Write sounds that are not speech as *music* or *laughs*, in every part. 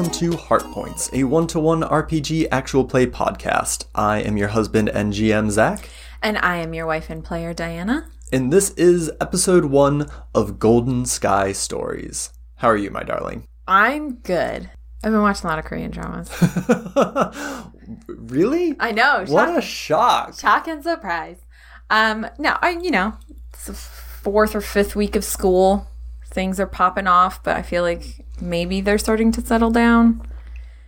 welcome to Heart Points, a one to one RPG actual play podcast. I am your husband and GM, Zach, And I am your wife and player, Diana. and this is episode one of Golden Sky Stories. How are you, my darling? I'm good. I've been watching a lot of Korean dramas. *laughs* really? I know. What a shock. shock and surprise. Um, no, I you know, it's the fourth or fifth week of school. Things are popping off, but I feel like maybe they're starting to settle down.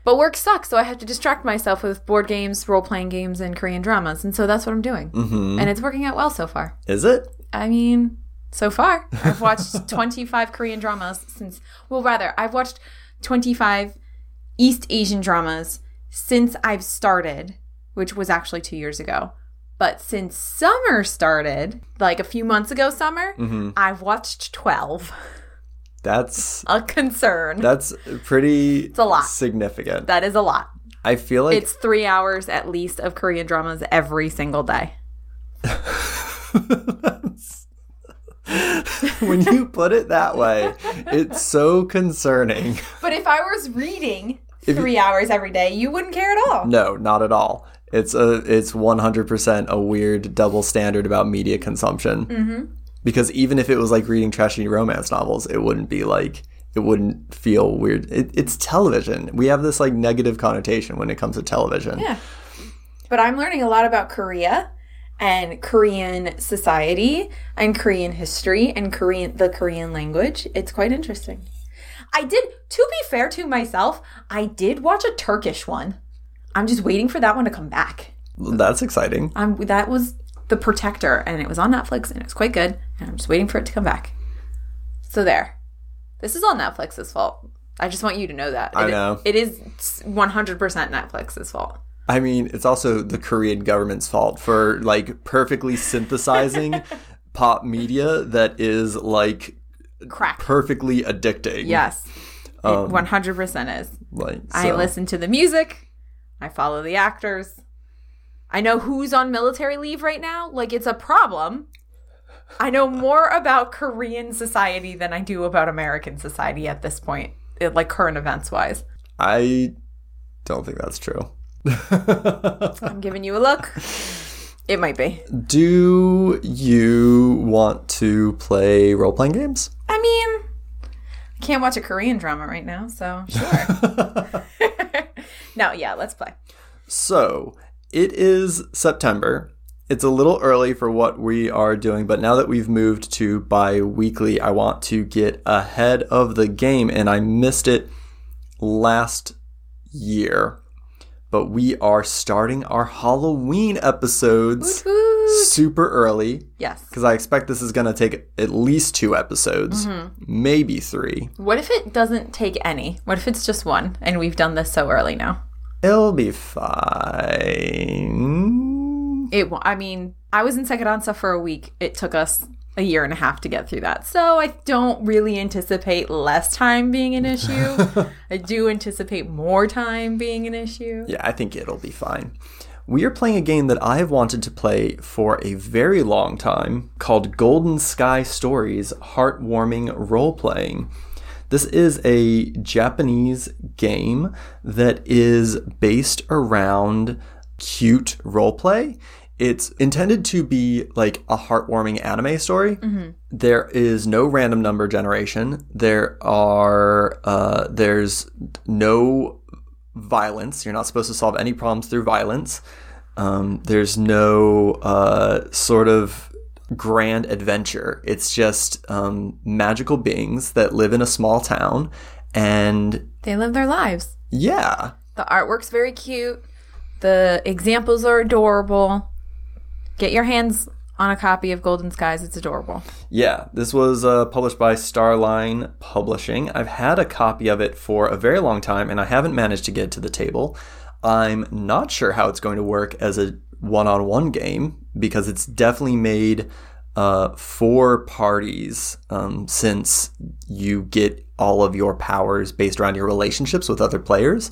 But work sucks, so I have to distract myself with board games, role playing games, and Korean dramas, and so that's what I'm doing. Mm-hmm. And it's working out well so far. Is it? I mean, so far, *laughs* I've watched 25 Korean dramas since, well, rather, I've watched 25 East Asian dramas since I've started, which was actually two years ago. But since summer started, like a few months ago, summer, I've watched 12. *laughs* That's A concern. that's pretty it's a lot. significant. that is a lot. I feel like It's three hours at least of Korean dramas every single day. *laughs* when you put it that way, it's so concerning. But if I was reading three hours every day, you wouldn't care at all. No, not at all. It's a it's 100% a weird double standard about media consumption. Mm-hmm. Because even if it was like reading trashy romance novels, it wouldn't be like it wouldn't feel weird. It, it's television. We have this like negative connotation when it comes to television. Yeah. But I'm learning a lot about Korea and Korean society and Korean history and Korean the Korean language. It's quite interesting. I did to be fair to myself, I did watch a Turkish one. I'm just waiting for that one to come back. That's exciting. Um that was The Protector and it was on Netflix and it was quite good and I'm just waiting for it to come back. So there. This is all Netflix's fault. I just want you to know that. I know. It is 100% Netflix's fault. I mean, it's also the Korean government's fault for like perfectly synthesizing *laughs* pop media that is like Crack. perfectly addicting. Yes. It um, 100% is. Like I listen to the music. I follow the actors. I know who's on military leave right now. Like, it's a problem. I know more about Korean society than I do about American society at this point, it- like current events wise. I don't think that's true. *laughs* I'm giving you a look. It might be. Do you want to play role playing games? I mean, I can't watch a Korean drama right now, so sure. *laughs* *laughs* no, yeah, let's play. So, it is September. It's a little early for what we are doing, but now that we've moved to bi weekly, I want to get ahead of the game, and I missed it last year. But we are starting our Halloween episodes Woo! super early Yes. because I expect this is going to take at least two episodes, mm-hmm. maybe three. What if it doesn't take any? What if it's just one and we've done this so early now? It'll be fine. It I mean, I was in Sekidansa for a week. It took us a year and a half to get through that. So I don't really anticipate less time being an issue. *laughs* I do anticipate more time being an issue. Yeah, I think it'll be fine. We are playing a game that I have wanted to play for a very long time called Golden Sky Stories Heartwarming Role Playing. This is a Japanese game that is based around cute roleplay. It's intended to be like a heartwarming anime story. There is no random number generation. There are uh, there's no violence. You're not supposed to solve any problems through violence. Um, there's no uh, sort of grand adventure. It's just um, magical beings that live in a small town. And They live their lives. yeah, The artwork's very cute. The examples are adorable. Get your hands on a copy of Golden Skies. It's adorable. Yeah, this was uh, published by Starline Publishing. I've had a copy of it for a very long time and I haven't managed to get to the table. I'm not sure how it's going to work as a one on one game because it's definitely made uh, for parties um, since you get all of your powers based around your relationships with other players.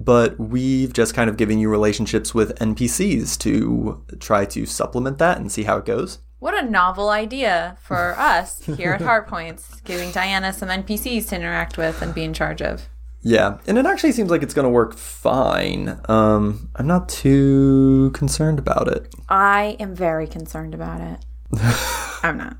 But we've just kind of given you relationships with NPCs to try to supplement that and see how it goes. What a novel idea for *laughs* us here at Heart Points, giving Diana some NPCs to interact with and be in charge of. Yeah, and it actually seems like it's going to work fine. Um, I'm not too concerned about it. I am very concerned about it. *laughs* I'm not.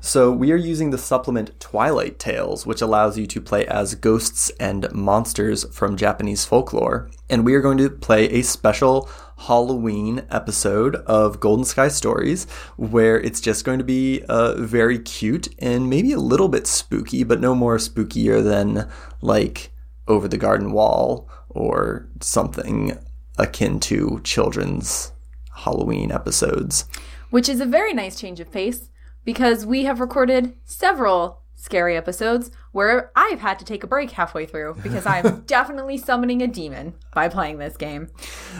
So, we are using the supplement Twilight Tales, which allows you to play as ghosts and monsters from Japanese folklore. And we are going to play a special Halloween episode of Golden Sky Stories where it's just going to be uh, very cute and maybe a little bit spooky, but no more spookier than like Over the Garden Wall or something akin to children's Halloween episodes. Which is a very nice change of pace because we have recorded several scary episodes where I've had to take a break halfway through because I'm *laughs* definitely summoning a demon by playing this game.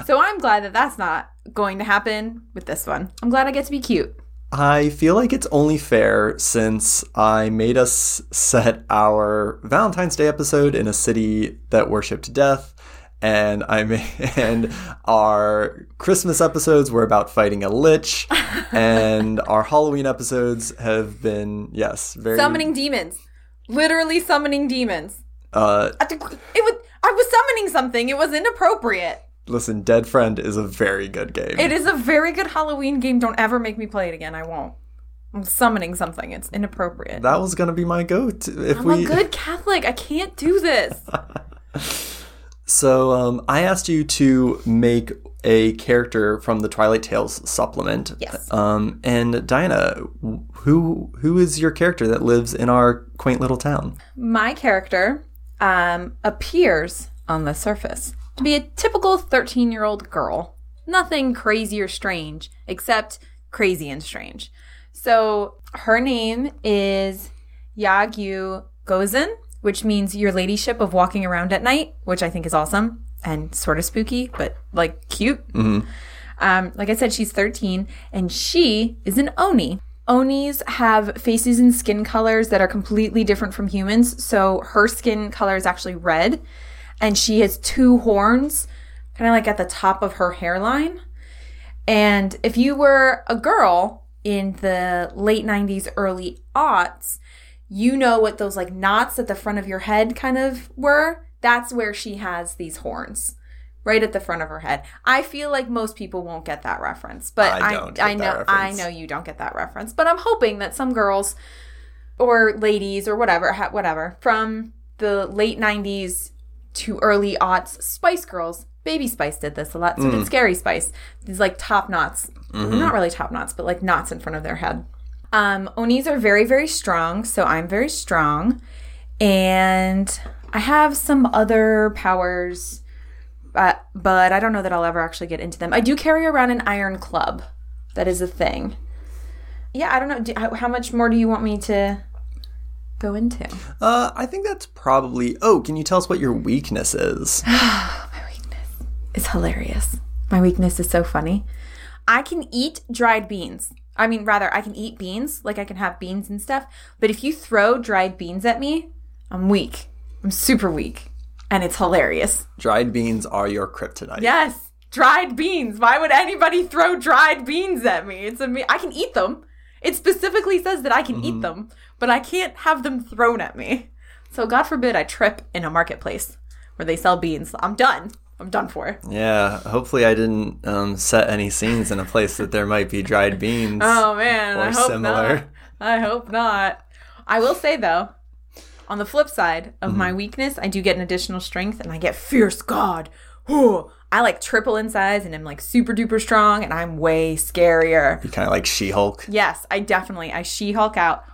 So I'm glad that that's not going to happen with this one. I'm glad I get to be cute. I feel like it's only fair since I made us set our Valentine's Day episode in a city that worshipped death and I made, *laughs* and our Christmas episodes were about fighting a lich, *laughs* and our Halloween episodes have been yes, very Summoning demons. Literally summoning demons. Uh, it was I was summoning something. It was inappropriate. Listen, Dead Friend is a very good game. It is a very good Halloween game. Don't ever make me play it again. I won't. I'm summoning something. It's inappropriate. that was gonna be my go-to if I'm we. a *laughs* good Catholic. I can't do this. *laughs* So um, I asked you to make a character from the Twilight Tales supplement. Yes. Um, and Diana, who who is your character that lives in our quaint little town? My character um, appears on the surface to be a typical 13 year old girl. Nothing crazy or strange, except crazy and strange. So her name is Yagyu Gozen, which means your ladyship of walking around at night, which I think is awesome and sort of spooky, but like cute. Um, like I said, she's 13 and she is an Oni. Onis have faces and skin colors that are completely different from humans. So her skin color is actually red and she has two horns kind of like at the top of her hairline. And if you were a girl in the late 90s, early aughts, you know what those like knots at the front of your head kind of were. That's where she has these horns. Right at the front of her head. I feel like most people won't get that reference, but I I, I know I know you don't get that reference. But I'm hoping that some girls or ladies or whatever, whatever, from the late 90s to early aughts, Spice Girls, Baby Spice did this a lot. So Mm. did Scary Spice. These like top knots. Mm-hmm. Not really top knots, but like knots in front of their head. Um, Onis are very, very strong. So I'm very strong. And I have some other powers, uh, but I don't know that I'll ever actually get into them. I do carry around an iron club. That is a thing. Yeah, I don't know. Do, how, how much more do you want me to go into? Uh, I think that's probably. Oh, can you tell us what your weakness is? *sighs* It's hilarious. My weakness is so funny. I can eat dried beans. I mean, rather, I can eat beans, like I can have beans and stuff. But if you throw dried beans at me, I'm weak. I'm super weak. And it's hilarious. Dried beans are your kryptonite. Yes, dried beans. Why would anybody throw dried beans at me? It's a I can eat them. It specifically says that I can eat them, but I can't have them thrown at me. So God forbid I trip in a marketplace where they sell beans. I'm done. I'm done for. Yeah, hopefully I didn't um, set any scenes in a place that there might be dried beans. *laughs* Oh man, Or I hope similar. not. I hope not. I will say though, on the flip side of my weakness, I do get an additional strength and I get fierce god. Whew. I like triple in size and I'm like super duper strong and I'm way scarier. You kind of like She Hulk. Yes, I definitely I She Hulk out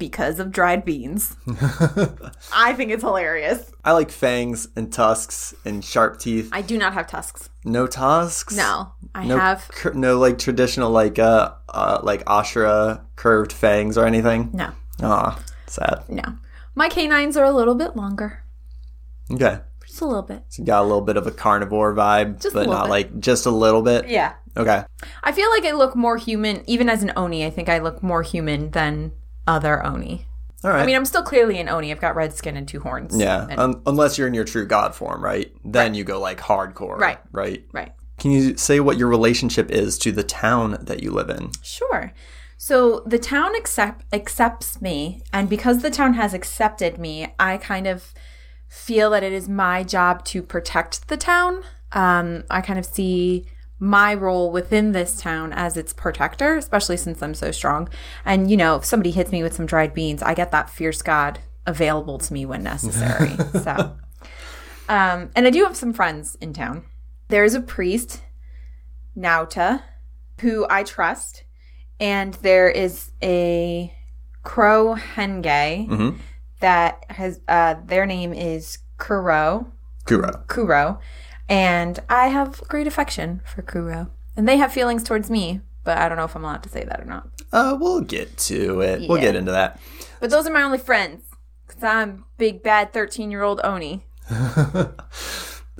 because of dried beans. *laughs* I think it's hilarious. I like fangs and tusks and sharp teeth. I do not have tusks. No tusks. No, I No, have cur- no like traditional like uh, uh like Ashura curved fangs or anything. no, Ah, sad. no. My canines are a little bit longer, Okay, just a little bit. so you got a little bit of a carnivore vibe, Just but not bit. like just a little bit. Yeah, Okay, I feel like I look more human, even as an Oni. I think I look more human than other Oni. all right. I mean, I'm still clearly an Oni. I've got red skin and two horns. yeah, And- un- unless you're in your true god form, right? Then you go like hardcore, Right. Right. right. Can you say what your relationship is to the town that you live in? Sure. So the town accept accepts me, and because the town has accepted me, I kind of feel that it is my job to protect the town. Um, I kind of see my role within this town as its protector, especially since I'm so strong. And, you know, if somebody hits me with some dried beans, I get that fierce god available to me when necessary. *laughs* so, um, and I do have some friends in town. There is a priest, Nauta, who I trust, and there is a crow henge that has uh, their name is Kuro. Kuro. Kuro, and I have great affection for Kuro, and they have feelings towards me, but I don't know if I'm allowed to say that or not. Uh, we'll get to it. We'll get into that. But those are my only friends, cause I'm big bad 13 year old Oni. *laughs*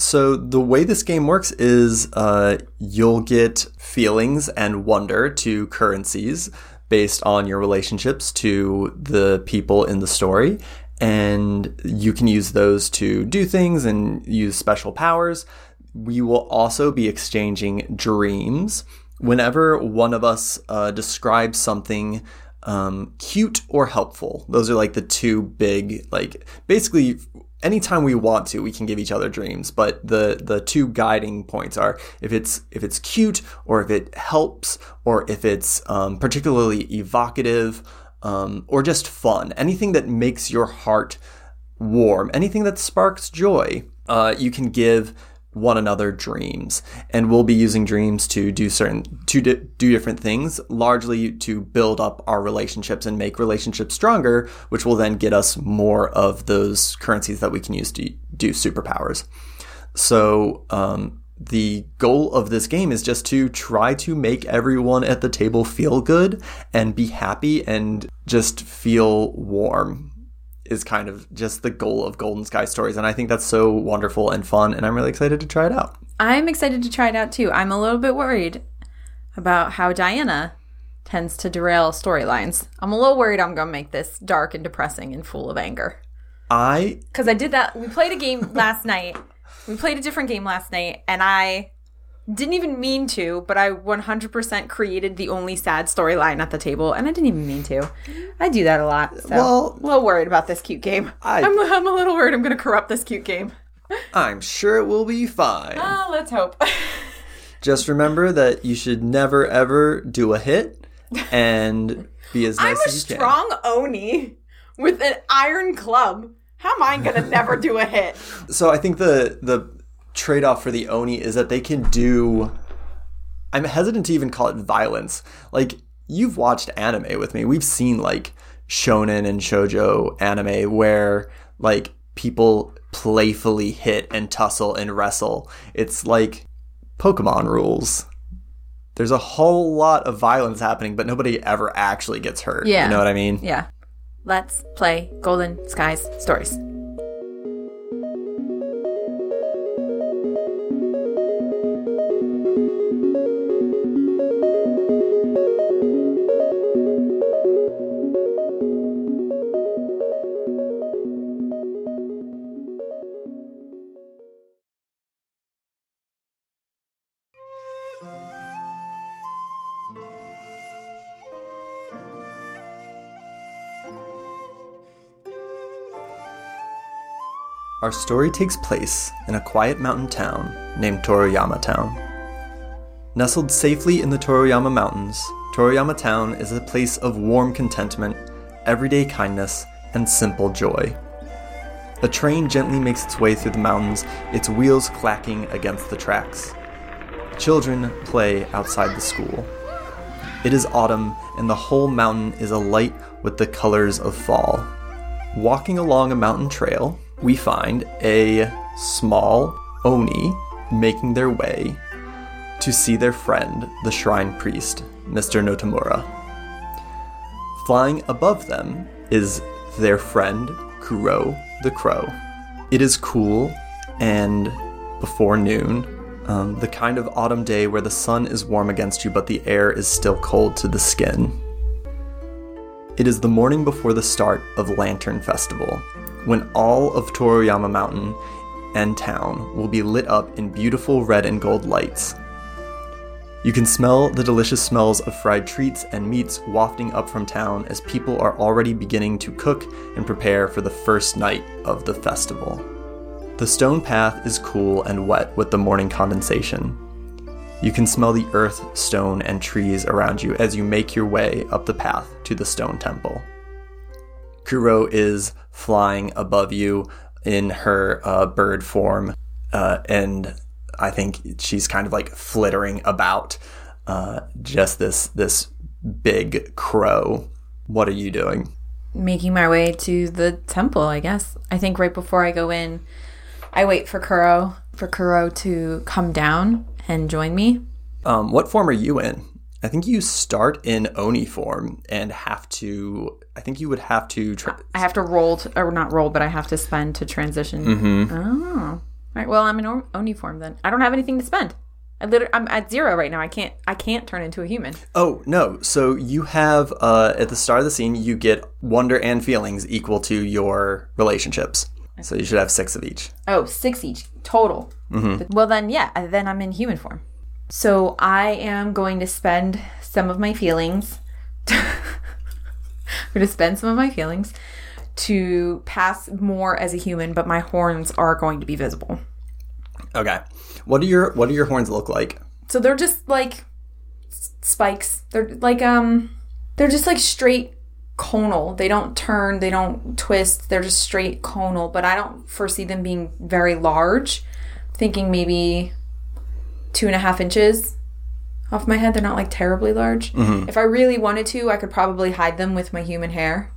So the way this game works is uh, you'll get feelings and wonder to currencies based on your relationships to the people in the story. And you can use those to do things and use special powers. We will also be exchanging dreams. Whenever one of us uh, describes something um, cute or helpful, those are like the two big, like basically anytime we want to we can give each other dreams but the the two guiding points are if it's if it's cute or if it helps or if it's um, particularly evocative um, or just fun. Anything that makes your heart warm anything that sparks joy uh, you can give one another dreams. And we'll be using dreams to do certain to do different things largely to build up our relationships and make relationships stronger which will then get us more of those currencies that we can use to do superpowers. So um, the goal of this game is just to try to make everyone at the table feel good and be happy and just feel warm is kind of just the goal of Golden Sky Stories. And I think that's so wonderful and fun. And I'm really excited to try it out. I'm excited to try it out too. I'm a little bit worried about how Diana tends to derail storylines. I'm a little worried I'm going to make this dark and depressing and full of anger. I Because I did that. We played a game last *laughs* night. We played a different game last night, and I didn't even mean to, but I 100% created the only sad storyline at the table, and I didn't even mean to. I do that a lot. So Well- a little worried about this cute game. I- I'm, I'm a little worried I'm going to corrupt this cute game. I'm sure it will be fine. Oh, let's hope. *laughs* Just remember that you should never ever do a hit and be as nice I'm a as you strong Oni with an iron club. How am I going to never do a hit? *laughs* So I think the the trade off for the Oni is that they can do I'm hesitant to even call it violence. Like you've watched anime with me. We've seen like shonen and shojo anime where like people playfully hit and tussle and wrestle. It's like Pokemon rules. There's a whole lot of violence happening, but nobody ever actually gets hurt. Yeah. You know what I mean? Yeah. Let's play Golden Skies Stories. Our story takes place in a quiet mountain town named Toroyama Town. Nestled safely in the Toroyama Mountains, Toroyama Town is a place of warm contentment, everyday kindness, and simple joy. A train gently makes its way through the mountains, its wheels clacking against the tracks. Children play outside the school. It is autumn, and the whole mountain is alight with the colors of fall. Walking along a mountain trail, we find a small Oni making their way to see their friend, the shrine priest, Mr. Notamura. Flying above them is their friend, Kuro the Crow. It is cool and before noon, um, the kind of autumn day where the sun is warm against you but the air is still cold to the skin. It is the morning before the start of Lantern Festival, when all of Toroyama Mountain and town will be lit up in beautiful red and gold lights. You can smell the delicious smells of fried treats and meats wafting up from town as people are already beginning to cook and prepare for the first night of the festival. The stone path is cool and wet with the morning condensation. You can smell the earth, stone, and trees around you as you make your way up the path to the stone temple. Kuro is flying above you in her uh, bird form, uh, and I think she's kind of like flittering about uh, just this this big crow. What are you doing? Making my way to the temple, I guess. I think right before I go in, I wait for Kuro for Kuro to come down and join me. Um, what form are you in? I think you start in Oni form and have to. I think you would have to. Tra- I have to roll, to, or not roll, but I have to spend to transition. Mm-hmm. Oh, all right. Well, I'm in Oni form then. I don't have anything to spend. I literally, I'm at zero right now. I can't, I can't turn into a human. Oh no! So you have uh, at the start of the scene, you get wonder and feelings equal to your relationships. So you should have six of each. Oh, six each total. Mm-hmm. Well, then, yeah, then I'm in human form. So I am going to spend some of my feelings. *laughs* I'm going to spend some of my feelings to pass more as a human, but my horns are going to be visible. Okay. What do your What do your horns look like? So they're just like spikes. They're like um they're just like straight conal. They don't turn, they don't twist. They're just straight conal, but I don't foresee them being very large. Thinking maybe two and a half inches off my head. They're not like terribly large. If I really wanted to, I could probably hide them with my human hair.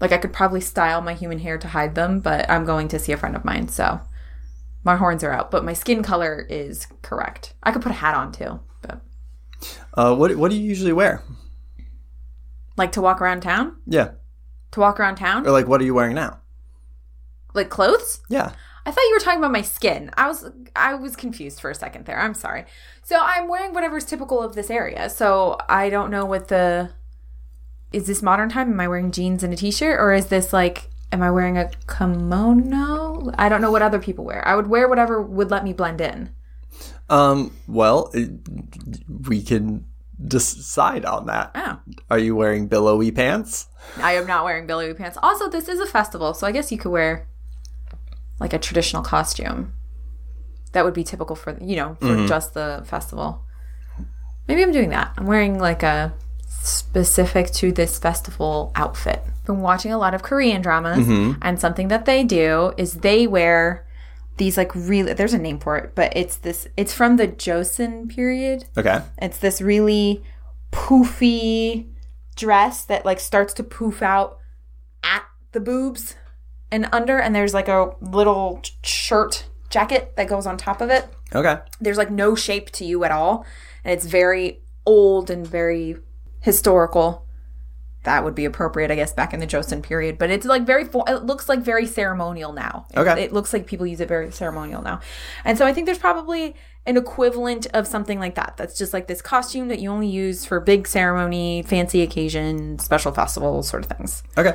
Like I could probably style my human hair to hide them, but I'm going to see a friend of mine, so my horns are out, but my skin color is correct. I could put a hat on too, but Uh, what What do you usually wear? like to walk around town? Yeah. To walk around town? Or like, what are you wearing now? Like clothes? Yeah. I thought you were talking about my skin. I was I was confused for a second there. I'm sorry. So I'm wearing whatever's typical of this area. So I don't know what the is this modern time? Am I wearing jeans and a t-shirt or is this like am I wearing a kimono? I don't know what other people wear. I would wear whatever would let me blend in. Um. Well, it, we can decide on that. Oh. Are you wearing billowy pants? I am not wearing billowy pants. Also, this is a festival, so I guess you could wear like a traditional costume. That would be typical for you know for mm-hmm. just the festival. Maybe I'm doing that. I'm wearing like a specific to this festival outfit. I've been watching a lot of Korean dramas, mm-hmm. and something that they do is they wear these like really. There's a name for it, but it's this. It's from the Joseon period. Okay. It's this really poofy dress that like starts to poof out at the boobs and under and there's like a little shirt jacket that goes on top of it. Okay. There's like no shape to you at all and it's very old and very historical. That would be appropriate, I guess, back in the Joseon period. But it's like very, it looks like very ceremonial now. Okay. It, looks like people use it very ceremonial now. And so I think there's probably an equivalent of something like that. That's just like this costume that you only use for big ceremony, fancy occasion, special festival sort of things. Okay.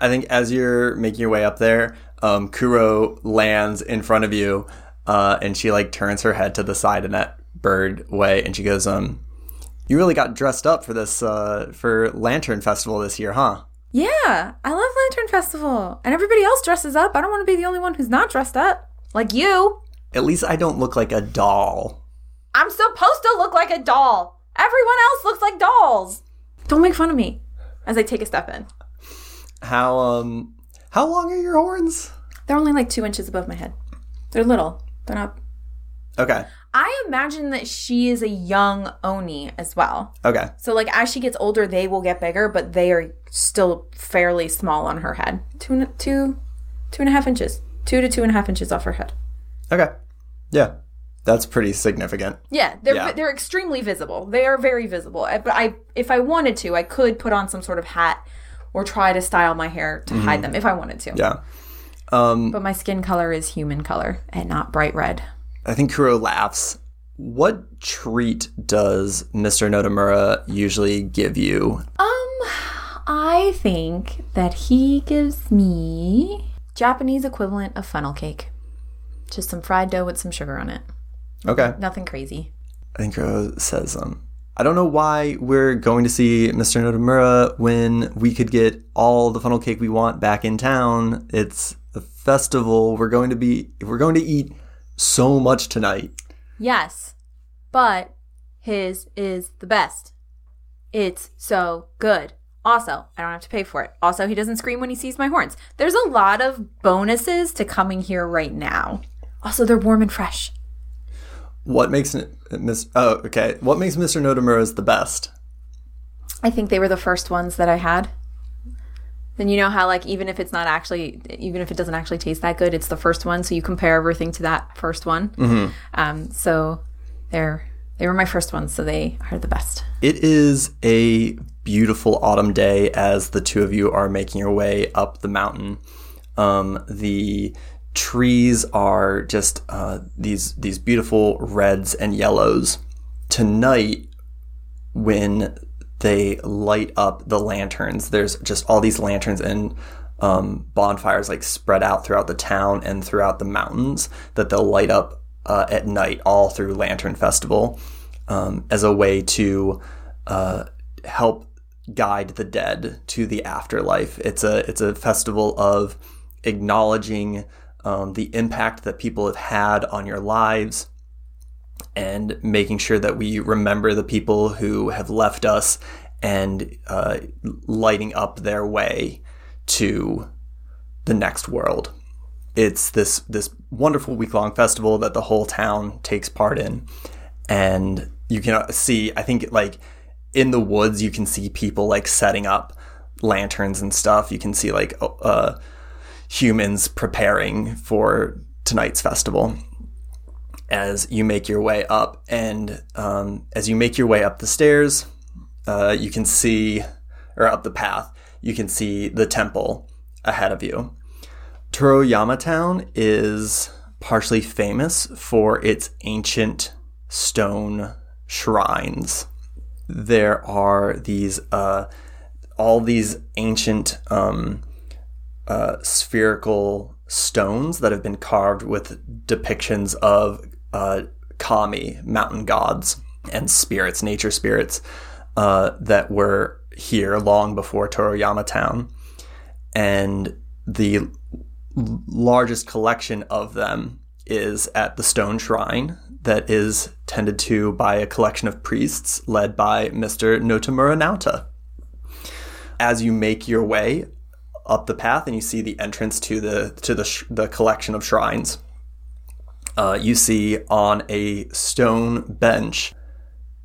I think as you're making your way up there, um, Kuro lands in front of you, uh, and she like turns her head to the side in that bird way, and she goes, "Um, you really got dressed up for this uh, for Lantern Festival this year, huh?" Yeah, I love Lantern Festival. And everybody else dresses up. I don't want to be the only one who's not dressed up. Like you. At least I don't look like a doll. I'm supposed to look like a doll. Everyone else looks like dolls. Don't make fun of me as I take a step in. How um how long are your horns? They're only like two inches above my head. They're little. They're not. Okay. I imagine that she is a young Oni as well. Okay. So, like, as she gets older, they will get bigger, but they are still fairly small on her head. Two, and- two, two and a half inches. Two to two and a half inches off her head. Okay. Yeah. That's pretty significant. Yeah, they're Yeah. they're extremely visible. They are very visible. But I, if I wanted to, I could put on some sort of hat or try to style my hair to hide them if I wanted to. Yeah. Um But my skin color is human color and not bright red. I think Kuro laughs. What treat does Mr. Notamura usually give you? Um, I think that he gives me Japanese equivalent of funnel cake. Just some fried dough with some sugar on it. Okay. Nothing crazy. I think Kuro says, um, I don't know why we're going to see Mr. Notamura when we could get all the funnel cake we want back in town. It's a festival. We're going to be we're going to eat so much tonight. Yes, but his is the best. It's so good. Also, I don't have to pay for it. Also, he doesn't scream when he sees my horns. There's a lot of bonuses to coming here right now. Also, they're warm and fresh. What makes it Miss Oh, okay. What makes Mr. Notamura's the best? I think they were the first ones that I had. Then you know how like even if it's not actually even if it doesn't actually taste that good, it's the first one, so you compare everything to that first one. Mm-hmm. Um, so they're they were my first ones, so they are the best. It is a beautiful autumn day as the two of you are making your way up the mountain. Um, the trees are just uh, these these beautiful reds and yellows. Tonight, when they light up the lanterns, there's just all these lanterns and um, bonfires like spread out throughout the town and throughout the mountains that they'll light up uh, at night all through Lantern Festival um, as a way to uh, help guide the dead to the afterlife. It's a it's a festival of acknowledging um, the impact that people have had on your lives and making sure that we remember the people who have left us and uh, lighting up their way to the next world. It's this this wonderful week long festival that the whole town takes part in, and you can see. I think like in the woods, you can see people like setting up lanterns and stuff. You can see like uh, humans preparing for tonight's festival as you make your way up. And um, as you make your way up the stairs, uh, you can see, or up the path, you can see the temple ahead of you. Toroyama Town is partially famous for its ancient stone shrines. There are these, uh, all these ancient um, uh, spherical stones that have been carved with depictions of uh, kami, mountain gods, and spirits, nature spirits, uh, that were here long before Toroyama Town. And the largest collection of them is at the Stone Shrine that is tended to by a collection of priests led by Mr. Notamura Naota. As you make your way up the path and you see the entrance to the to the sh- the collection of shrines. Uh, you see on a stone bench,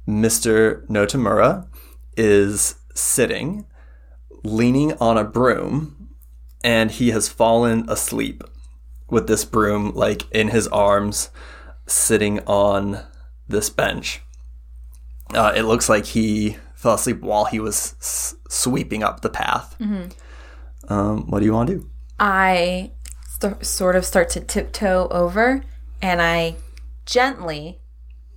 Mr. Notamura is sitting, leaning on a broom, and he has fallen asleep with this broom like in his arms, sitting on this bench. Uh, it looks like he fell asleep while he was s- sweeping up the path. Mm-hmm. Um, what do you want to do? I st- sort of start to tiptoe over and I gently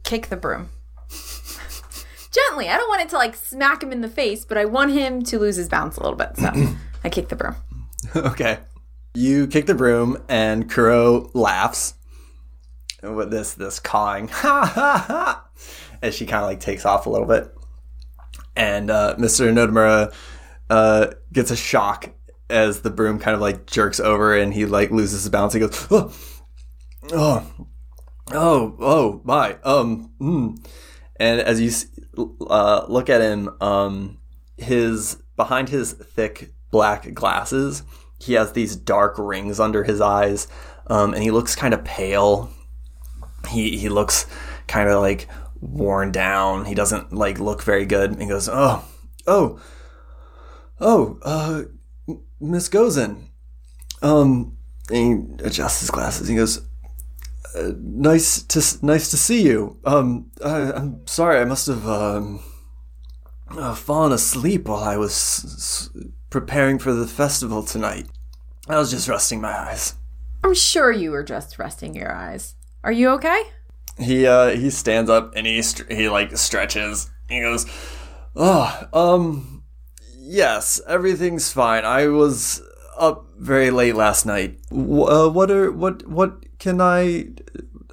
kick the broom. *laughs* gently. I don't want it to like smack him in the face, but I want him to lose his balance a little bit. So *clears throat* I kick the broom. okay. You kick the broom and Kuro laughs with this this cawing *laughs* ha ha ha as she kind of like takes off a little bit. And uh, Mr. Notamura uh, gets a shock as the broom kind of like jerks over and he like loses his balance. He goes, oh, oh, oh, oh, my, um, mm. and as you uh, look at him, um, his behind his thick black glasses, he has these dark rings under his eyes, um, and he looks kind of pale. He he looks kind of like worn down. He doesn't like look very good. He goes, oh, oh, oh, uh, Miss Gozen. Um, he adjusts his glasses. He goes, uh, "Nice to nice to see you. Um, I, am sorry, I must have um, uh, fallen asleep while I was s- preparing for the festival tonight. I was just resting my eyes." I'm sure you were just resting your eyes. Are you okay? He uh he stands up and he he like stretches. He goes, "Oh, um." Yes, everything's fine. I was up very late last night. Uh, what are what what can I?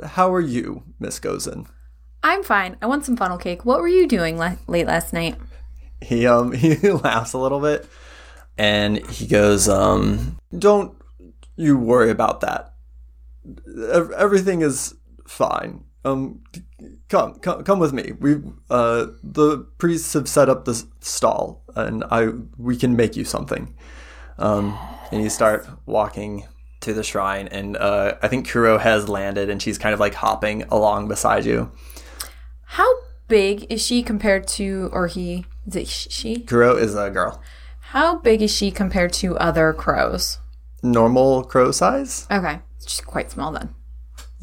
How are you, Miss Gozen? I'm fine. I want some funnel cake. What were you doing la- late last night? He um *laughs* he laughs a little bit and he goes, um, don't you worry about that. Everything is fine. Um, come, come, come with me. We, uh, the priests have set up this stall, and I, we can make you something. Um, and you start walking to the shrine, and uh, I think Kuro has landed, and she's kind of like hopping along beside you. How big is she compared to, or he? Is it she? Kuro is a girl, How big is she compared to other crows? normal crow size. Okay, she's quite small then.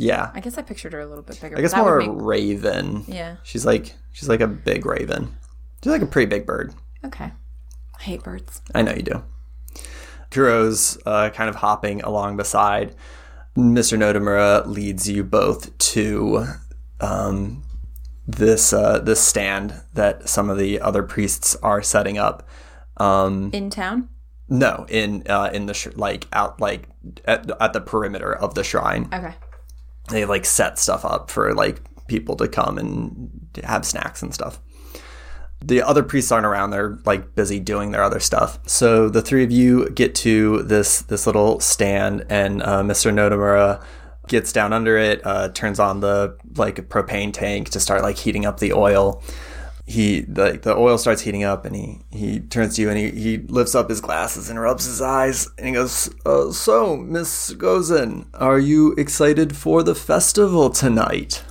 Yeah, I guess I pictured her a little bit bigger. I guess more make- raven. yeah. She's like she's like a big raven. She's like a pretty big bird. Okay. I hate birds. I know you do. Kuro's uh, kind of hopping along beside. Mr. Notamura leads you both to um, this uh, this stand that some of the other priests are setting up. Um, In town? no, in uh, in the sh- like out like at, at the perimeter of the shrine. Okay. They like set stuff up for like people to come and have snacks and stuff. The other priests aren't around; they're like busy doing their other stuff. So the three of you get to this this little stand, and uh, Mr. Notamura gets down under it, uh, turns on the like propane tank to start like heating up the oil. He like the oil starts heating up, and he he turns to you and he he lifts up his glasses and rubs his eyes, and he goes, uh, "So, Miss Gozen, are you excited for the festival tonight?"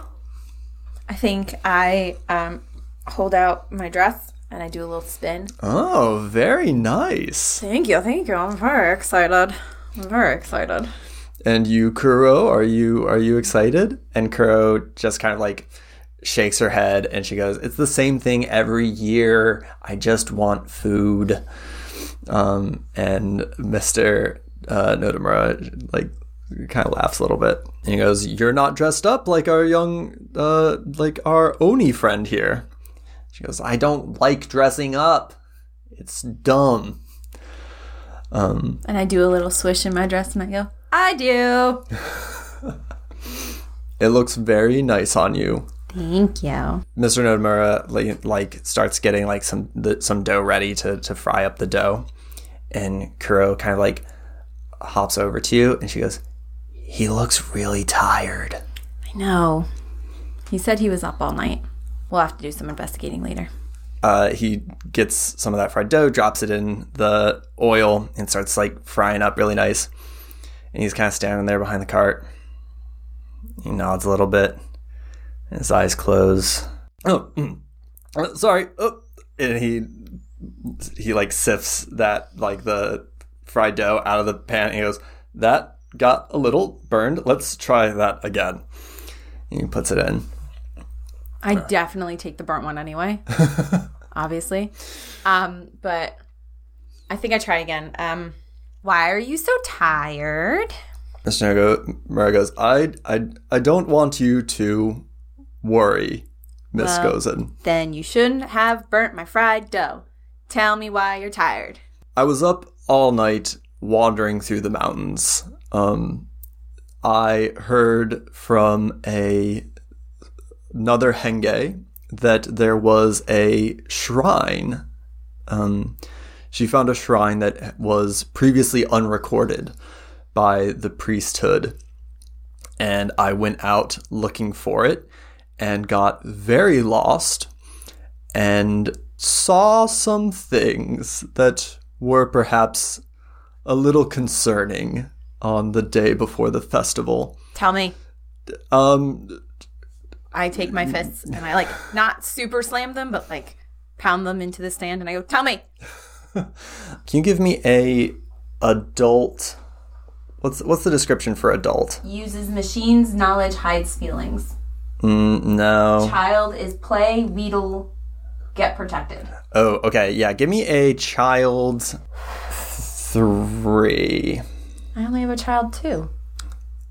I think I um, hold out my dress and I do a little spin. Oh, very nice. Thank you, thank you. I'm very excited. I'm very excited. And you, Kuro, are you are you excited? And Kuro just kind of like shakes her head and she goes, "It's the same thing every year. I just want food." Um, and Mister uh, Notamura like kind of laughs a little bit and he goes, "You're not dressed up like our young, uh, like our Oni friend here." She goes, "I don't like dressing up. It's dumb." Um, And I do a little swish in my dress and I go, I do. *laughs* it looks very nice on you. Thank you. Mr. Notamura like, like starts getting like some the, some dough ready to to fry up the dough, and Kuro kind of like hops over to you and she goes, "He looks really tired." I know. He said he was up all night. We'll have to do some investigating later. Uh, he gets some of that fried dough, drops it in the oil, and starts like frying up really nice. And he's kind of standing there behind the cart. He nods a little bit. And his eyes close. Oh, mm. Uh, sorry. Oh. And he he like sifts that like the fried dough out of the pan. And he goes, "That got a little burned. Let's try that again." And he puts it in. I definitely take the burnt one anyway. *laughs* obviously. Um, but I think I try again. Um, why are you so tired? Mr. Nago, Mara goes, I, I, I don't want you to worry, Miss Well- Gozen. Then you shouldn't have burnt my fried dough. Tell me why you're tired. I was up all night wandering through the mountains. Um, I heard from a another henge that there was a shrine. Um, she found a shrine that was previously unrecorded by the priesthood, and I went out looking for it and got very lost and saw some things that were perhaps a little concerning on the day before the festival. Tell me. Um, I take my fists and I like not super slam them, but like pound them into the stand and I go, Tell me. *laughs* can you give me a adult? What's what's the description for adult? Uses machines, knowledge hides feelings. Mm, no. Child is play, wheedle, get protected. Oh, okay. Yeah, give me a child three. I only have a child two.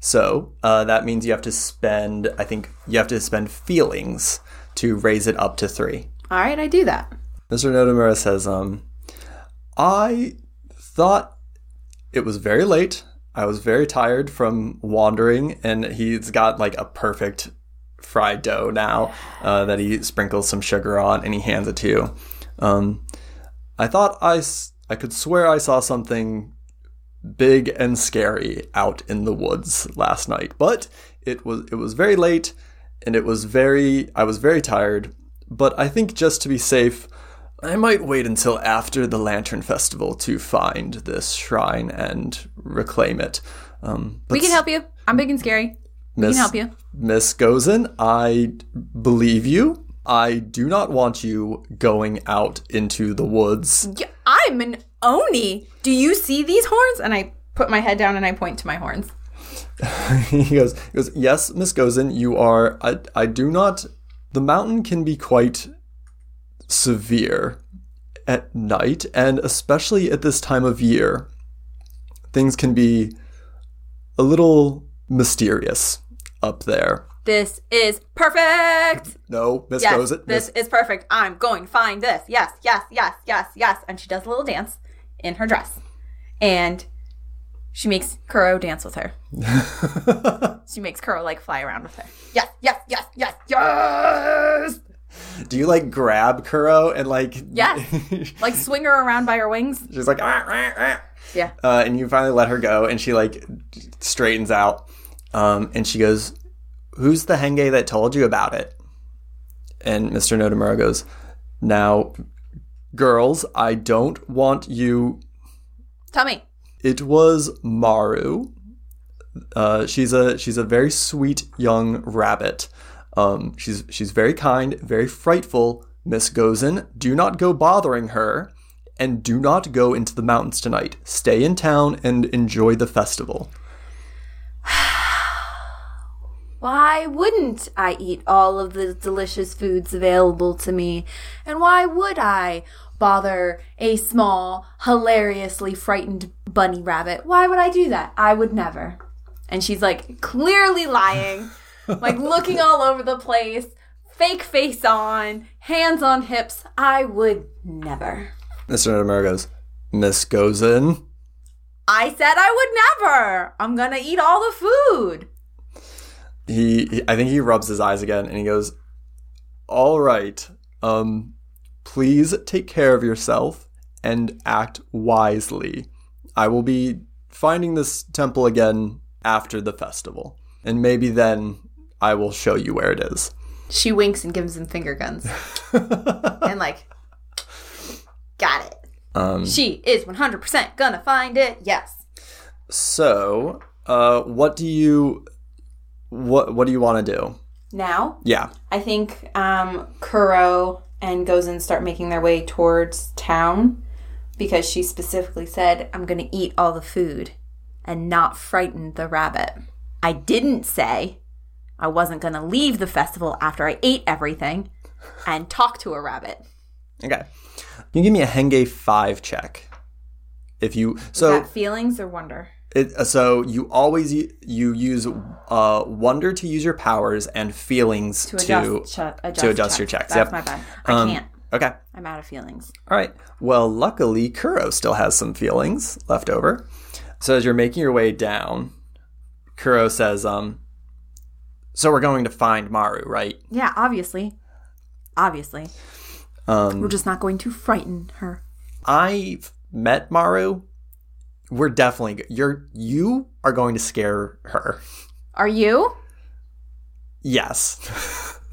So uh, that means you have to spend. I think you have to spend feelings to raise it up to three. All right, I do that. Mr. Notamura says, um, I thought it was very late. I was very tired from wandering, and he's got like a perfect fried dough now uh, that he sprinkles some sugar on and he hands it to you. Um, I thought I, s- I could swear I saw something big and scary out in the woods last night, but it was it was very late and it was very I was very tired. But I think just to be safe, I might wait until after the Lantern Festival to find this shrine and reclaim it. Um, but We can help you. I'm big and scary. We Miss, can help you. Miss Gozen, I believe you. I do not want you going out into the woods. Yeah, I'm an Oni. Do you see these horns? And I put my head down and I point to my horns. *laughs* he goes, he goes, yes, Miss Gozen, you are. I, I do not. The mountain can be quite severe at night, and especially at this time of year, things can be a little mysterious up there. This is perfect. No, Miss Yes, Gozen, this Miss, is perfect. I'm going to find this. Yes, yes, yes, yes, yes. And she does a little dance in her dress. And she makes Kuro dance with her. *laughs* she makes Kuro like fly around with her. Yes, yes, yes, yes, yes. do you like grab Kuro and like? Yes. *laughs* Like swing her around by her wings. She's like, "Ah, ah, ah." Yeah. uh, and you finally let her go, and she like straightens out, um, and she goes, "Who's the henge that told you about it?" And Mr. Notamura goes, "Now, girls, I don't want you. Tell me. It was Maru. Uh, she's a she's a very sweet young rabbit. Um, she's she's very kind, very frightful. Miss Gozen, do not go bothering her." And do not go into the mountains tonight. Stay in town and enjoy the festival. Why wouldn't I eat all of the delicious foods available to me? And why would I bother a small, hilariously frightened bunny rabbit? Why would I do that? I would never. And she's like clearly lying, *laughs* like looking all over the place, fake face on, hands on hips. I would never. Mr. Notamura goes, Miss Gozen, I said I would never. I'm gonna eat all the food. He, he- I think he rubs his eyes again and he goes, All right, um, please take care of yourself and act wisely. I will be finding this temple again after the festival, and maybe then I will show you where it is. She winks and gives him finger guns. *laughs* and like, got it. Um, She is 100% gonna find it. Yes. so, uh, what do you, what, what do you want to do? Now, Yeah. I think um, Kuro and Gozen start making their way towards town because she specifically said, I'm gonna eat all the food and not frighten the rabbit. I didn't say I wasn't gonna leave the festival after I ate everything and talk to a rabbit. Okay. Can you give me a Henge 5 check? If you so that feelings or wonder? It, so you always you use uh wonder to use your powers and feelings To to, adjust, ch- adjust, to adjust checks. your checks. That's Yep. my bad. I Um, can't. Okay. I'm out of feelings. All right. Well, luckily Kuro still has some feelings left over. So as you're making your way down, Kuro says um so we're going to find Maru, right? Yeah, obviously. Obviously. Um We're just not going to frighten her. I've met Maru. We're definitely you're you are going to scare her. Are you? Yes. *laughs*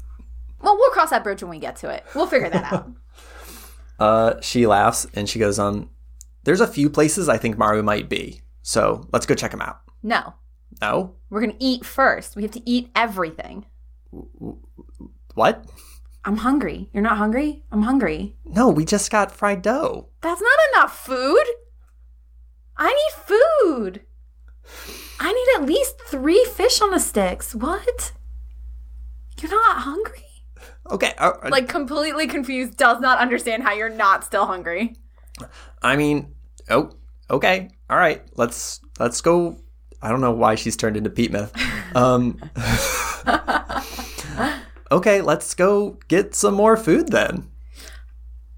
Well, we'll cross that bridge when we get to it. We'll figure that out. *laughs* Uh, she laughs and she goes, um, there's a few places I think Maru might be. So let's go check them out. No, No? we're to eat first. We have to eat everything. What? I'm hungry. You're not hungry? I'm hungry. No, we just got fried dough. That's not enough food. I need food. I need at least three fish on the sticks. What? You're not hungry? Okay. uh, uh, Like, completely confused, does not understand how you're not still hungry. I mean, oh, okay. All right. Let's let's go. I don't know why she's turned into Pete Myth. Um, *laughs* okay, let's go get some more food then.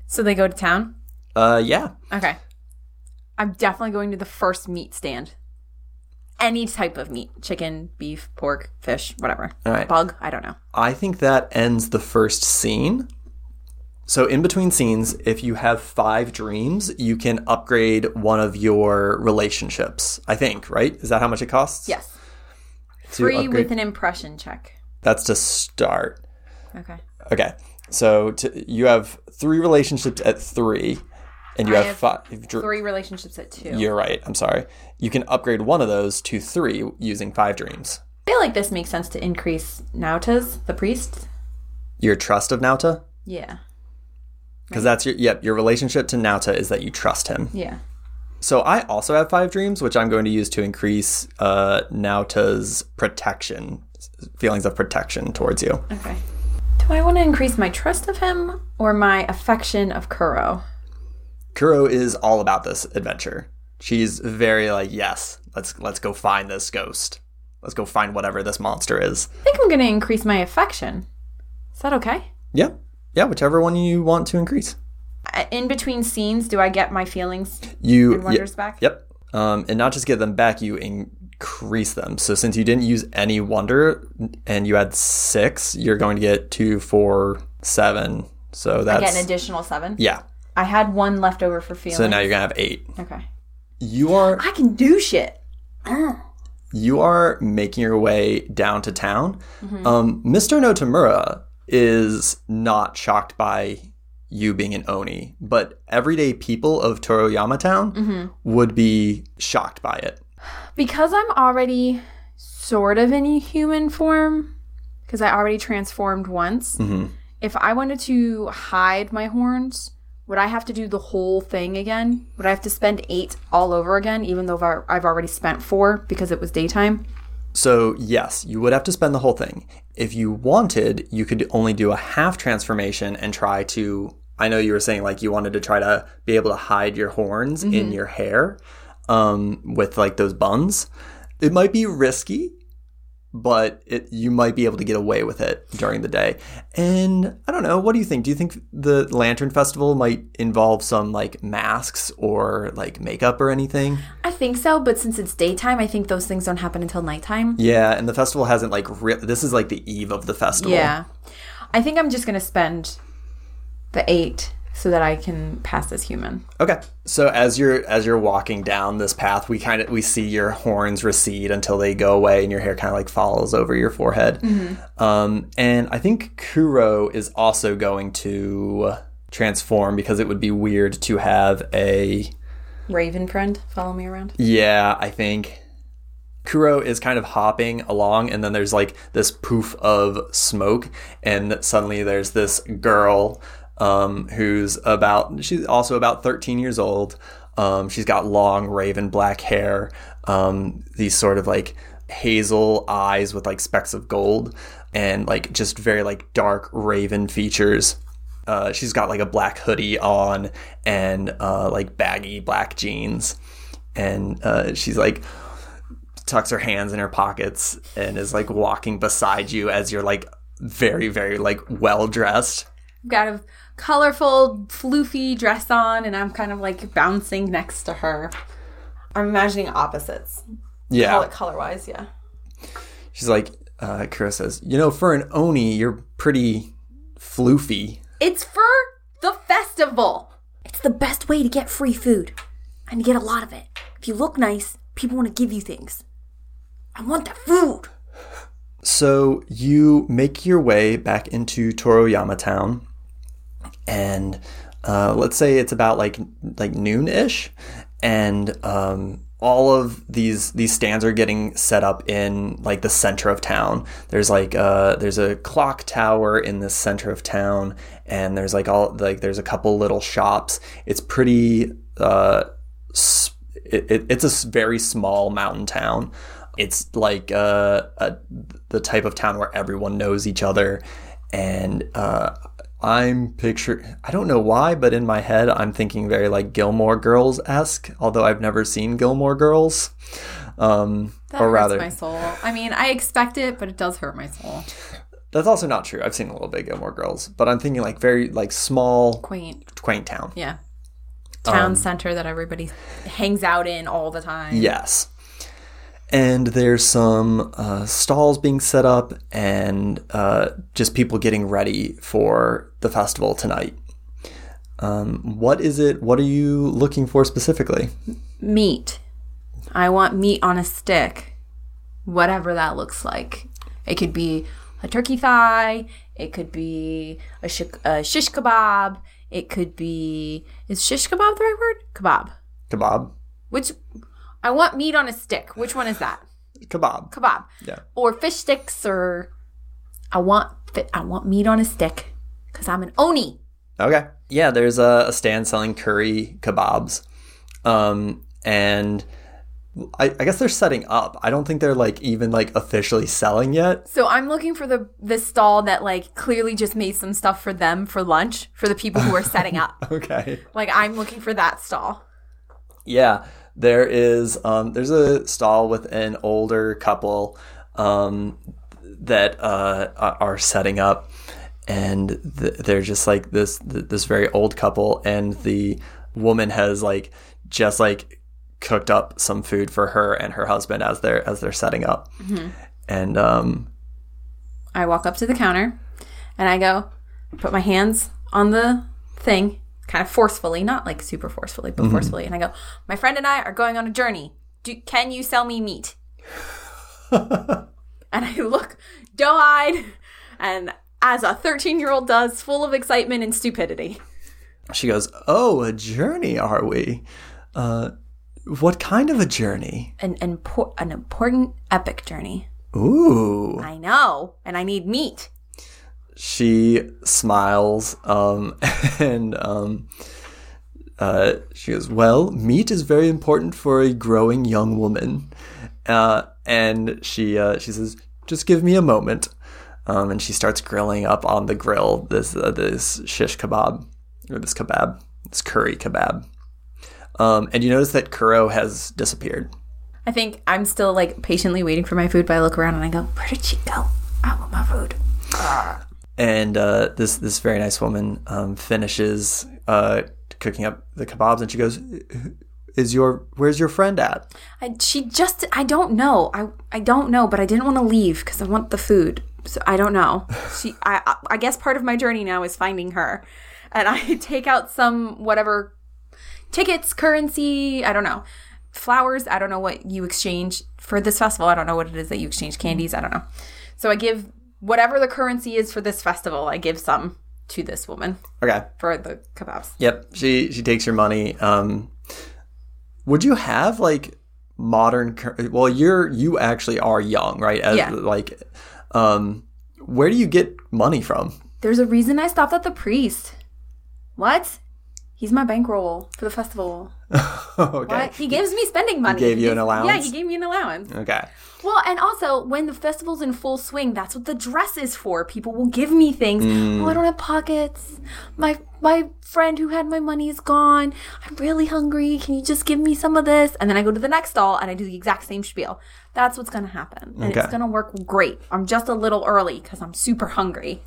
So they go to town? Uh, yeah. Okay. I'm definitely going to the first meat stand. any type of meat chicken, beef, pork, fish, whatever. All right. Bug, I don't know. I think that ends the first scene. So, in between scenes, if you have five dreams, you can upgrade one of your relationships. I think, right? Is that how much it costs? Yes. Free upgrade- with an impression check. That's to start. Okay. Okay. So, to, you have three relationships at three, and you I have, have five. Three relationships at two. You're right. I'm sorry. You can upgrade one of those to three using five dreams. I feel like this makes sense to increase Nautas, the priest. Your trust of Nauta? Yeah. Because that's your, yep, your relationship to Nauta is that you trust him. Yeah. So I also have five dreams, which I'm going to use to increase uh, Nauta's protection, feelings of protection towards you. Okay. Do I want to increase my trust of him or my affection of Kuro? Kuro is all about this adventure. She's very like, yes, let's let's go find this ghost. Let's go find whatever this monster is. I think I'm going to increase my affection. Is that okay? Yeah, yeah, whichever one you want to increase. In between scenes, do I get my feelings You and wonders back? Yep. Um, and not just get them back, you increase them. So since you didn't use any wonder and you had six, you're going to get two, four, seven. So I that's get an additional seven. yeah. I had one left over for feelings. So now you're gonna have eight. okay. You are I can do shit. you are making your way down to town. Mm-hmm. Um, Mr. Notamura is not shocked by you being an Oni, but everyday people of Toroyama Town Mm-hmm. would be shocked by it. Because I'm already sort of in human form, because I already transformed once, Mm-hmm. if I wanted to hide my horns, would I have to do the whole thing again? Would I have to spend eight all over again, even though I've already spent four because it was daytime? So, yes, you would have to spend the whole thing. If you wanted, you could only do a half transformation and try to. I know you were saying like you wanted to try to be able to hide your horns in your hair um, with like those buns. It might be risky, but it you might be able to get away with it during the day. And I don't know, what do you think? Do you think the Lantern Festival might involve some like masks or like makeup or anything? I think so, but since it's daytime, I think those things don't happen until nighttime. Yeah, and the festival hasn't like re- this is like the eve of the festival. Yeah. I think I'm just going to spend the eight so that I can pass as human. Okay. So as you're as you're walking down this path, we kind of we see your horns recede until they go away, and your hair kind of like falls over your forehead. Um, and I think Kuro is also going to transform because it would be weird to have a Raven friend, follow me around. yeah. I think Kuro is kind of hopping along, and then there's like this poof of smoke, and suddenly there's this girl um, who's about, she's also about 13 years old. Um, she's got long raven black hair, um, these sort of like hazel eyes with like specks of gold, and like just very like dark raven features. Uh, she's got like a black hoodie on and uh, like baggy black jeans, and uh, she's like tucks her hands in her pockets and is like walking beside you as you're like very very like well dressed. Got a colorful, floofy dress on, and I'm kind of like bouncing next to her. I'm imagining opposites. Call Yeah, it color wise, yeah. she's like uh, Kira says, you know, for an oni, you're pretty floofy. It's for the festival. It's the best way to get free food and to get a lot of it. If you look nice, people want to give you things. I want that food. So you make your way back into Toroyama Town, and uh, let's say it's about like like noon ish, and um, all of these these stands are getting set up in like the center of town. There's like uh, there's a clock tower in the center of town, and there's like all like there's a couple little shops. It's pretty. Uh, s- it, it, it's a very small mountain town. It's like uh, a, the type of town where everyone knows each other, and uh, I'm picture. I don't know why, but in my head, I'm thinking very like Gilmore Girls esque. Although I've never seen Gilmore Girls, um, That or hurts rather, my soul. I mean, I expect it, but it does hurt my soul. that's also not true. I've seen a little bit of Gilmore Girls, but I'm thinking like very like small, Quaint. quaint town. Yeah. Town center that everybody hangs out in all the time. Yes. And there's some uh, stalls being set up and uh, just people getting ready for the festival tonight. Um, what is it? What are you looking for specifically? Meat. I want meat on a stick, whatever that looks like. It could be a turkey thigh. It could be a, sh- a shish kebab. It could be is shish kebab the right word? Kebab. Kebab. Which I want meat on a stick. Which one is that? Kebab. Kebab. Yeah. Or fish sticks. Or I want fi- I want meat on a stick because I'm an oni. Okay. Yeah, there's a, a stand selling curry kebabs. Um, and I, I guess they're setting up. I don't think they're like even like officially selling yet. So I'm looking for the the stall that like clearly just made some stuff for them for lunch for the people who are setting up. *laughs* Okay. Like I'm looking for that stall. Yeah, there is. Um, there's a stall with an older couple um, that uh, are setting up, and th- they're just like this th- this very old couple, and the woman has like just like cooked up some food for her and her husband as they're as they're setting up, and um, I walk up to the counter and I go put my hands on the thing kind of forcefully, not like super forcefully, but forcefully. And I go, "My friend and I are going on a journey. Do, can you sell me meat?" *laughs* and I look doe-eyed and as a 13-year-old does, full of excitement and stupidity. she goes, "Oh, a journey, are we? Uh, what kind of a journey? An, an, an important epic journey. Ooh." I know, and I need meat. She smiles um, *laughs* and um, uh, she goes, Well, meat is very important for a growing young woman. Uh, and she, uh, she says, Just give me a moment. Um, and she starts grilling up on the grill this, uh, this shish kebab, or this kebab, this curry kebab. Um, and you notice that Kuro has disappeared. I think I'm still like patiently waiting for my food, but I look around and I go, Where did she go? I want my food. And uh, this this very nice woman um, finishes uh, cooking up the kebabs, and she goes, "Is your where's your friend at?" I, she just, I don't know. I, I don't know, but I didn't want to leave because I want the food. So I don't know. *laughs* She, I, I- I guess part of my journey now is finding her. And I *laughs* take out some whatever tickets, currency, I don't know. Flowers, I don't know what you exchange for this festival. I don't know what it is that you exchange. Candies, I don't know. So I give whatever the currency is for this festival, I give some to this woman Okay. for the kebabs. Yep. She she takes your money. Um, would you have like modern? cur- Well, you're you actually are young, right? As, Yeah. Like, um, where do you get money from? There's a reason I stopped at the priest. What? He's my bankroll for the festival. *laughs* okay. What? He gives me spending money. He gave you an allowance? Yeah, he gave me an allowance. Okay. Well, and also when the festival's in full swing, that's what the dress is for. People will give me things. Mm. Oh, I don't have pockets. My my friend who had my money is gone. I'm really hungry. Can you just give me some of this? And then I go to the next stall and I do the exact same spiel. That's what's gonna happen, and Okay. it's gonna work great. I'm just a little early because I'm super hungry.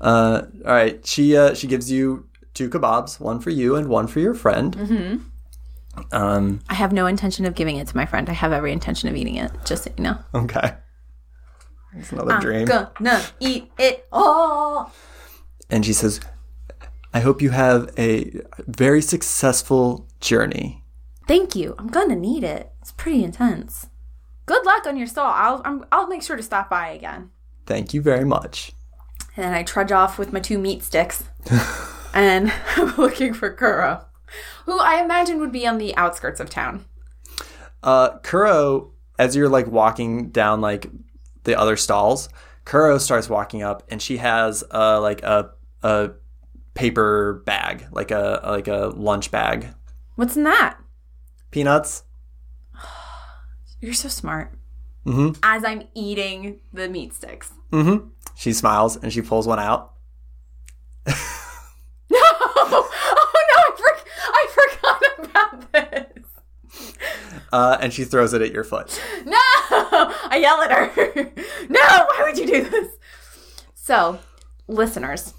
Uh, all right. She uh, she gives you two kebabs, one for you and one for your friend. Mm-hmm. Um. I have no intention of giving it to my friend. I have every intention of eating it. Just so you know. Okay. It's another dream. Gonna eat it all. and she says, I hope you have a very successful journey. Thank you. I'm gonna need it. It's pretty intense. Good luck on your stall. I'll I'm, I'll make sure to stop by again. Thank you very much. And then I trudge off with my two meat sticks, *laughs* and *laughs* I'm looking for Kuro, who I imagine would be on the outskirts of town. Uh, Kuro, as you're like walking down like the other stalls, Kuro starts walking up and she has uh, like a, a paper bag, like a, like a lunch bag. What's in that? Peanuts. *sighs* You're so smart. Mhm. As I'm eating the meat sticks. Mm-hmm. She smiles and she pulls one out. *laughs* No! Oh no! I, for- I forgot about this. Uh, and she throws it at your foot. *laughs* No! I yell at her. *laughs* no! Why would you do this? So, listeners,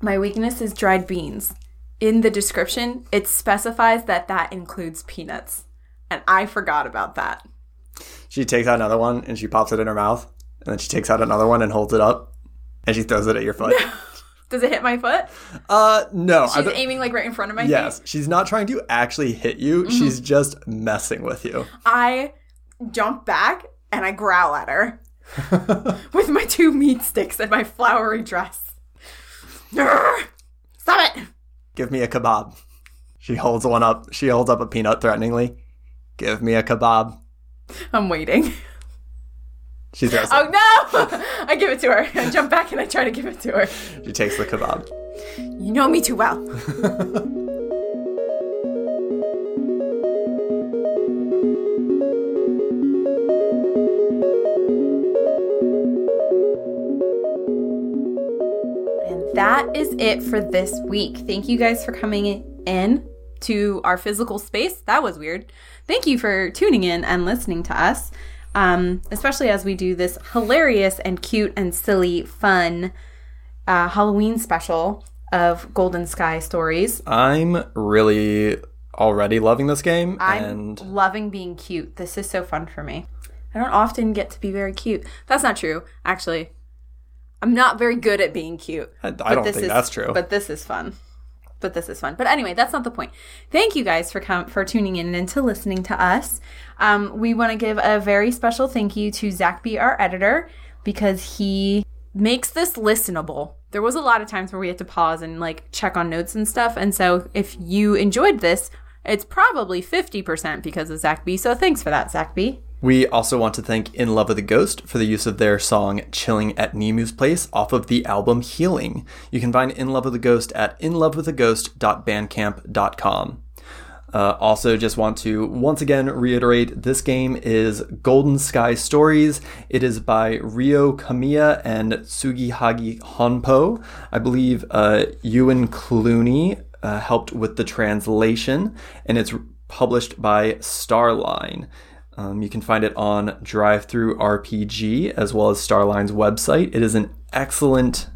my weakness is dried beans. In the description, it specifies that that includes peanuts. And I forgot about that. She takes out another one and she pops it in her mouth. And then she takes out another one and holds it up. And she throws it at your foot. *laughs* Does it hit my foot? uh, no. She's don't- aiming like right in front of my face. yes. She's not trying to actually hit you. Mm-hmm. She's just messing with you. I jump back and I growl at her *laughs* with my two meat sticks and my flowery dress. Stop it! Give me a kebab. She holds one up. She holds up a peanut threateningly. Give me a kebab. I'm waiting. She throws Oh no! *laughs* I give it to her. I jump back and I try to give it to her. She takes the kebab. You know me too well. *laughs* And that is it for this week. Thank you guys for coming in to our physical space. That was weird. Thank you for tuning in and listening to us, um, especially as we do this hilarious and cute and silly, fun uh, Halloween special of Golden Sky stories. I'm really already loving this game. I'm and loving being cute. This is so fun for me. I don't often get to be very cute. That's not true, actually. I'm not very good at being cute. I, I don't think is- that's true. But this is fun. But this is fun. But anyway, that's not the point. Thank you guys for com- for tuning in and to listening to us. Um, we want to give a very special thank you to Zach B, our editor, because he makes this listenable. There was a lot of times where we had to pause and like check on notes and stuff. And so if you enjoyed this, it's probably 50% because of Zach B. So thanks for that, Zach B. We also want to thank In Love with a Ghost for the use of their song Chilling at Nemu's Place off of the album Healing. You can find In Love with a Ghost at inlovewithaghost.bandcamp.com. Uh, also, just want to once again reiterate this game is Golden Sky Stories. It is by Ryo Kamiya and Tsugihagi Honpo. I believe uh, Ewen Cluney uh, helped with the translation, and it's published by Starline. Um, you can find it on DriveThruRPG as well as Starline's website. It is an excellent.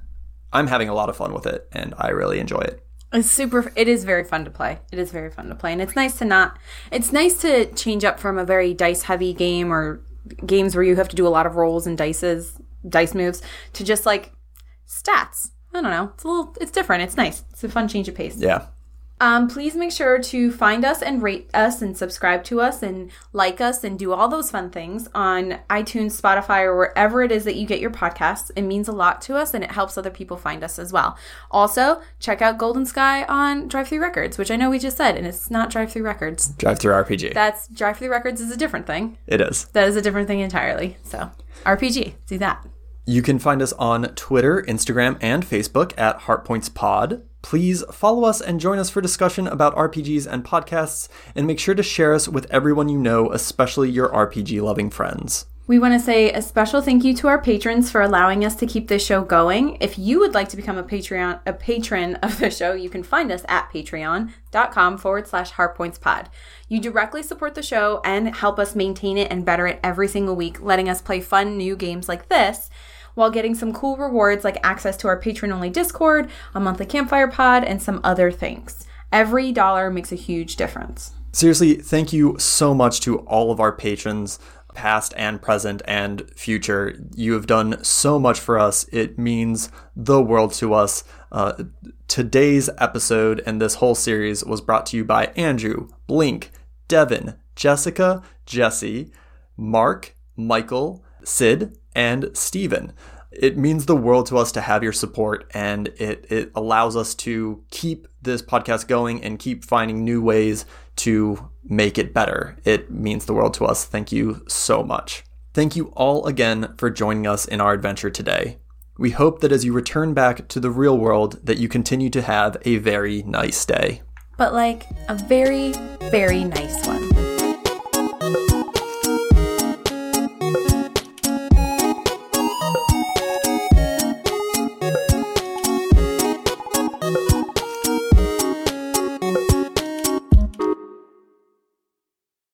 I'm having a lot of fun with it, and I really enjoy it. It's super. It is very fun to play. It is very fun to play, and it's nice to not. It's nice to change up from a very dice heavy game or games where you have to do a lot of rolls and dices, dice moves, to just like stats. I don't know. It's a little. It's different. It's nice. It's a fun change of pace. Yeah. Um, please make sure to find us and rate us and subscribe to us and like us and do all those fun things on iTunes, Spotify, or wherever it is that you get your podcasts. It means a lot to us and it helps other people find us as well. Also, check out Golden Sky on Drive Through Records, which I know we just said, and it's not Drive Through Records. DriveThruRPG. That's Drive Through Records is a different thing. it is. That is a different thing entirely. So, RPG, do that. You can find us on Twitter, Instagram, and Facebook at HeartPointsPod. Please follow us and join us for discussion about RPGs and podcasts, and make sure to share us with everyone you know, especially your RPG loving friends. We want to say a special thank you to our patrons for allowing us to keep this show going. If you would like to become a Patreon a patron *laughs* of the show, you can find us at patreon.com forward slash heartpointspod. You directly support the show and help us maintain it and better it every single week, letting us play fun new games like this while getting some cool rewards like access to our patron only Discord, a monthly campfire pod, and some other things. Every dollar makes a huge difference. Seriously, thank you so much to all of our patrons, past and present and future. You have done so much for us. It means the world to us. Uh, today's episode and this whole series was brought to you by Andrew, Blink, Devin, Jessica, Jesse, Mark, Michael, Sid, and Stephen. It means the world to us to have your support, and it, it allows us to keep this podcast going and keep finding new ways to make it better. It means the world to us. Thank you so much. Thank you all again for joining us in our adventure today. We hope that as you return back to the real world that you continue to have a very nice day. But like a very, very nice one.